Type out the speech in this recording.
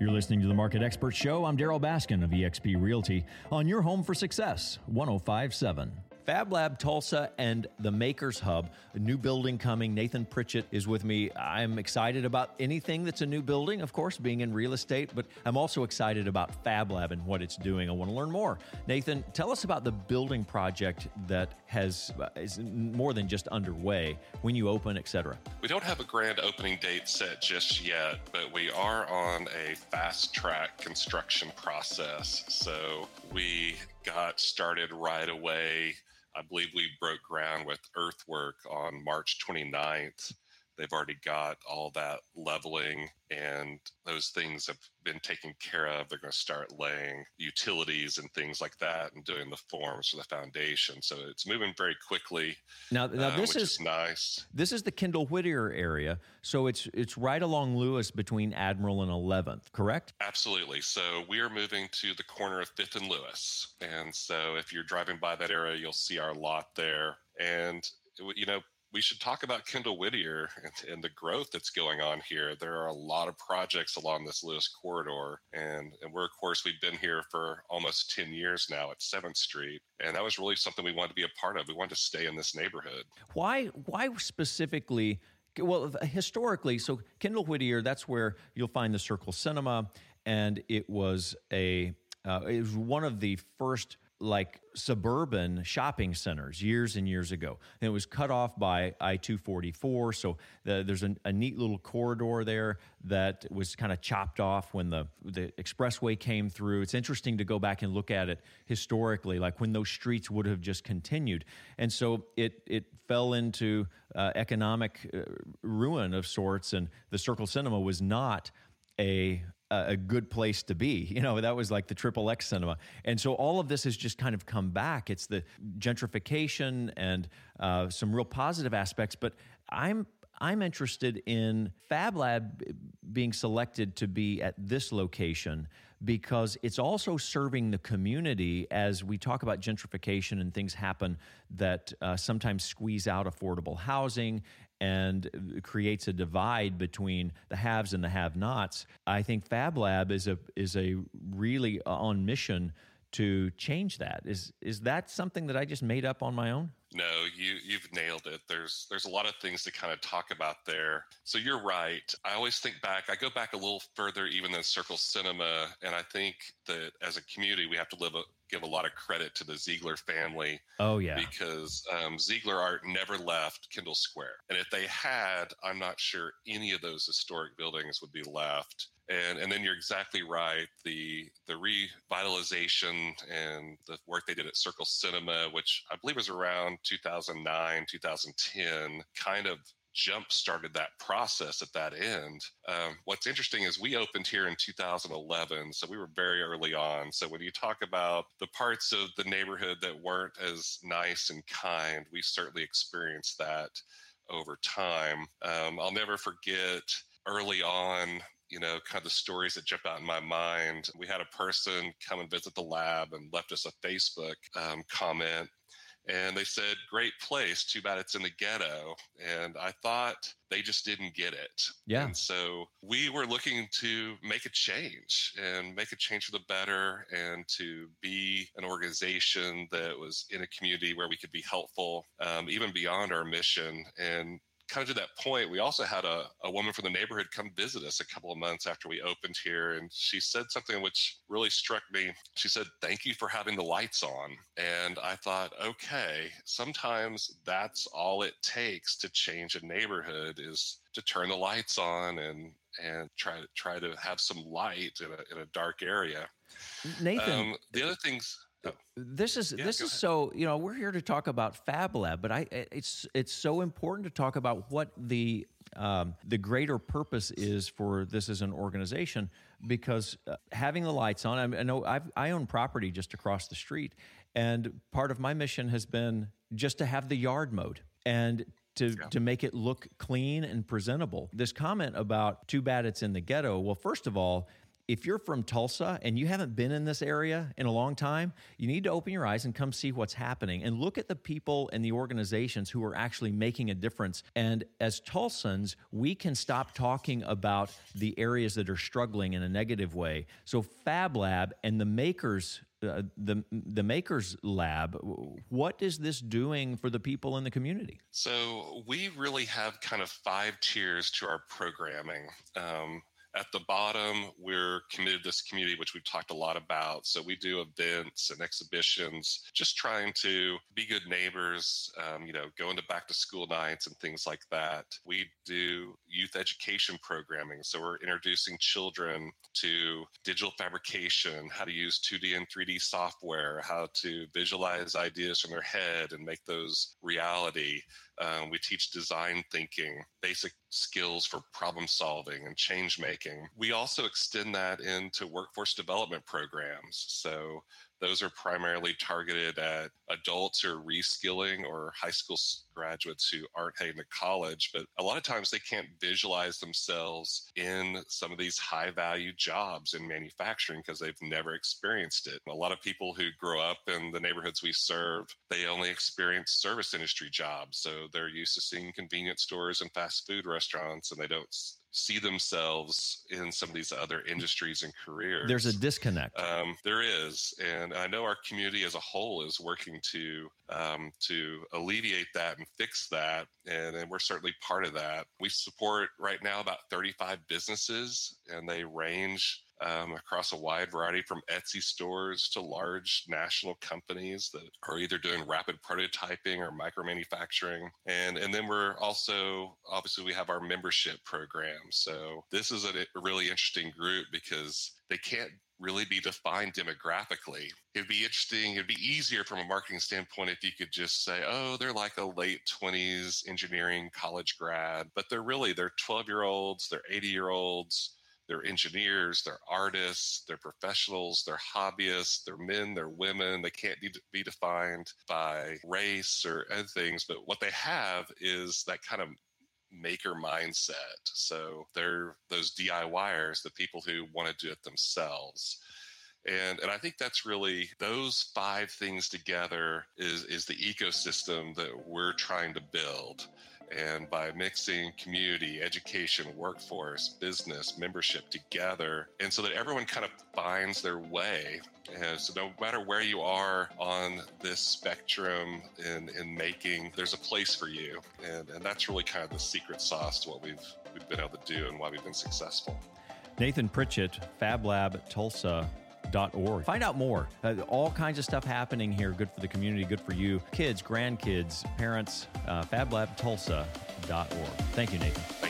You're listening to the Market Expert Show. I'm Darryl Baskin of eXp Realty on your home for success, 1057. Fab Lab Tulsa and the Makers Hub, a new building coming. Nathan Pritchett is with me. I'm excited about anything that's a new building, of course, being in real estate, but I'm also excited about Fab Lab and what it's doing. I want to learn more. Nathan, tell us about the building project that has uh, is more than just underway, when you open, etc. We don't have a grand opening date set just yet, but we are on a fast track construction process. So we got started right away I believe we broke ground with earthwork on March 29th. They've already got all that leveling and those things have been taken care of. They're going to start laying utilities and things like that and doing the forms for the foundation. So it's moving very quickly. Now, now uh, this is, is, nice. This is the Kendall Whittier area, so it's it's right along Lewis between Admiral and 11th, correct? Absolutely. So we are moving to the corner of Fifth and Lewis, and so if you're driving by that area, you'll see our lot there. And you know, we should talk about Kendall Whittier and, and, the growth that's going on here. There are a lot of projects along this Lewis corridor, and, and we're, of course, we've been here for almost 10 years now at 7th Street. And that was really something we wanted to be a part of. We wanted to stay in this neighborhood. Why, why specifically? Well, historically, so Kendall Whittier, that's where you'll find the Circle Cinema, and it was a uh, it was one of the first like suburban shopping centers years and years ago. And it was cut off by I 244. So the, there's a, a, neat little corridor there that was kind of chopped off when the, the expressway came through. It's interesting to go back and look at it historically, like when those streets would have just continued. And so it, it fell into uh, economic uh, ruin of sorts. And the Circle Cinema was not a a good place to be. You know, that was like the triple X cinema. And so all of this has just kind of come back. It's the gentrification and uh, some real positive aspects. But I'm I'm interested in Fab Lab being selected to be at this location because it's also serving the community as we talk about gentrification and things happen that uh, sometimes squeeze out affordable housing and creates a divide between the haves and the have-nots. I think Fab Lab is a is a really uh, on mission to change that. Is is that something that I just made up on my own? No, you you've nailed it. There's there's a lot of things to kind of talk about there. So you're right. I always think back. I go back a little further even than Circle Cinema, and I think that as a community we have to live a, give a lot of credit to the Ziegler family. Oh yeah, because um, Ziegler Art never left Kendall Square, and if they had, I'm not sure any of those historic buildings would be left. And and then you're exactly right. The the revitalization and the work they did at Circle Cinema, which I believe was around 2009, 2010, kind of jump started that process at that end. Um, what's interesting is we opened here in 2011, so we were very early on. So when you talk about the parts of the neighborhood that weren't as nice and kind, we certainly experienced that over time. Um, I'll never forget early on you know, kind of the stories that jump out in my mind. We had a person come and visit the lab and left us a Facebook um, comment. And they said, Great place. Too bad it's in the ghetto. And I thought they just didn't get it. Yeah. And so we were looking to make a change and make a change for the better and to be an organization that was in a community where we could be helpful, um, even beyond our mission. And kind of to that point, we also had a, a woman from the neighborhood come visit us a couple of months after we opened here. And she said something which really struck me. She said, Thank you for having the lights on. And I thought, okay, sometimes that's all it takes to change a neighborhood is to turn the lights on and and try to try to have some light in a, in a dark area. Nathan, um, the other things this is yeah, this is ahead. so you know we're here to talk about Fab Lab, but I it's it's so important to talk about what the um, the greater purpose is for this as an organization because uh, having the lights on. I, I know I've, I own property just across the street, and part of my mission has been just to have the yard mowed and to, yeah. to make it look clean and presentable. This comment about too bad it's in the ghetto. Well, first of all, if you're from Tulsa and you haven't been in this area in a long time, you need to open your eyes and come see what's happening and look at the people and the organizations who are actually making a difference. And as Tulsans, we can stop talking about the areas that are struggling in a negative way. So Fab Lab and the makers uh, the the makers lab what is this doing for the people in the community so we really have kind of five tiers to our programming um, at the bottom, we're committed to this community, which we've talked a lot about. So we do events and exhibitions, just trying to be good neighbors, um, you know, going to back to school nights and things like that. We do youth education programming. So we're introducing children to digital fabrication, how to use 2D and 3D software, how to visualize ideas from their head and make those reality. Um, we teach design thinking, basic skills for problem solving and change making. We also extend that into workforce development programs. So those are primarily targeted at adults are reskilling or high school graduates who aren't heading to college. But a lot of times they can't visualize themselves in some of these high value jobs in manufacturing because they've never experienced it. A lot of people who grow up in the neighborhoods we serve, they only experience service industry jobs. So they're used to seeing convenience stores and fast food restaurants and they don't see themselves in some of these other industries and careers. There's a disconnect. Um, there is, and I know our community as a whole is working to um, to alleviate that and fix that, and, and we're certainly part of that. We support right now about 35 businesses, and they range um, across a wide variety from Etsy stores to large national companies that are either doing rapid prototyping or micro manufacturing. And, and then we're also, obviously, we have our membership program. So this is a, really interesting group because they can't really be defined demographically. It'd be interesting, it'd be easier from a marketing standpoint if you could just say, oh, they're like a late 20s engineering college grad, but they're really, they're 12 year olds, they're 80 year olds they're engineers, they're artists, they're professionals, they're hobbyists, they're men, they're women. They can't be, be defined by race or other things, but what they have is that kind of maker mindset. So they're those DIYers, the people who want to do it themselves. And, and I think that's really those five things together is, is the ecosystem that we're trying to build. And by mixing community, education, workforce, business, membership together, and so that everyone kind of finds their way. And so no matter where you are on this spectrum in, in making, there's a place for you. And, and that's really kind of the secret sauce to what we've, we've been able to do and why we've been successful. Nathan Pritchett, Fab Lab Tulsa Find out more. Uh, all kinds of stuff happening here. Good for the community, good for you, kids, grandkids, parents. Uh, FabLabTulsa.org. Thank you, Nathan.